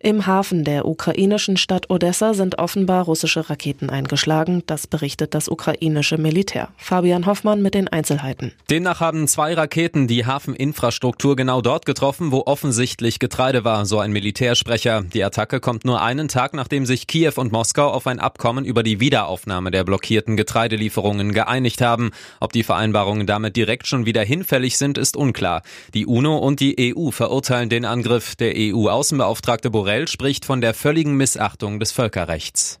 Im Hafen der ukrainischen Stadt Odessa sind offenbar russische Raketen eingeschlagen. Das berichtet das ukrainische Militär. Fabian Hoffmann mit den Einzelheiten. Demnach haben zwei Raketen die Hafeninfrastruktur genau dort getroffen, wo offensichtlich Getreide war, so ein Militärsprecher. Die Attacke kommt nur einen Tag, nachdem sich Kiew und Moskau auf ein Abkommen über die Wiederaufnahme der blockierten Getreidelieferungen geeinigt haben. Ob die Vereinbarungen damit direkt schon wieder hinfällig sind, ist unklar. Die UNO und die EU verurteilen den Angriff. Der EU-Außenbeauftragte Borrell spricht von der völligen Missachtung des Völkerrechts.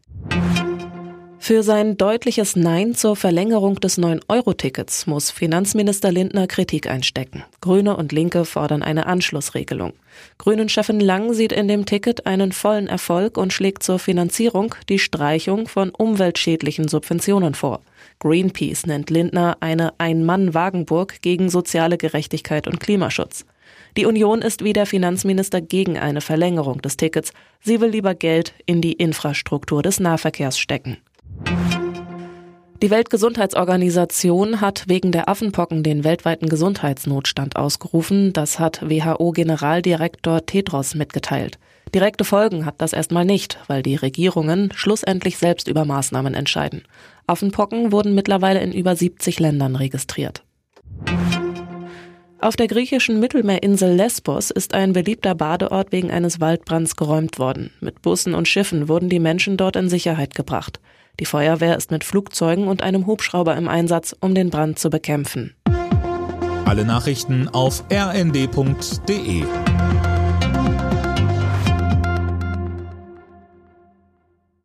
Für sein deutliches Nein zur Verlängerung des 9-Euro-Tickets muss Finanzminister Lindner Kritik einstecken. Grüne und Linke fordern eine Anschlussregelung. Grünen-Chefin Lang sieht in dem Ticket einen vollen Erfolg und schlägt zur Finanzierung die Streichung von umweltschädlichen Subventionen vor. Greenpeace nennt Lindner eine Ein-Mann-Wagenburg gegen soziale Gerechtigkeit und Klimaschutz. Die Union ist wie der Finanzminister gegen eine Verlängerung des Tickets. Sie will lieber Geld in die Infrastruktur des Nahverkehrs stecken. Die Weltgesundheitsorganisation hat wegen der Affenpocken den weltweiten Gesundheitsnotstand ausgerufen. Das hat WHO-Generaldirektor Tedros mitgeteilt. Direkte Folgen hat das erstmal nicht, weil die Regierungen schlussendlich selbst über Maßnahmen entscheiden. Affenpocken wurden mittlerweile in über 70 Ländern registriert. Auf der griechischen Mittelmeerinsel Lesbos ist ein beliebter Badeort wegen eines Waldbrands geräumt worden. Mit Bussen und Schiffen wurden die Menschen dort in Sicherheit gebracht. Die Feuerwehr ist mit Flugzeugen und einem Hubschrauber im Einsatz, um den Brand zu bekämpfen. Alle Nachrichten auf rnd.de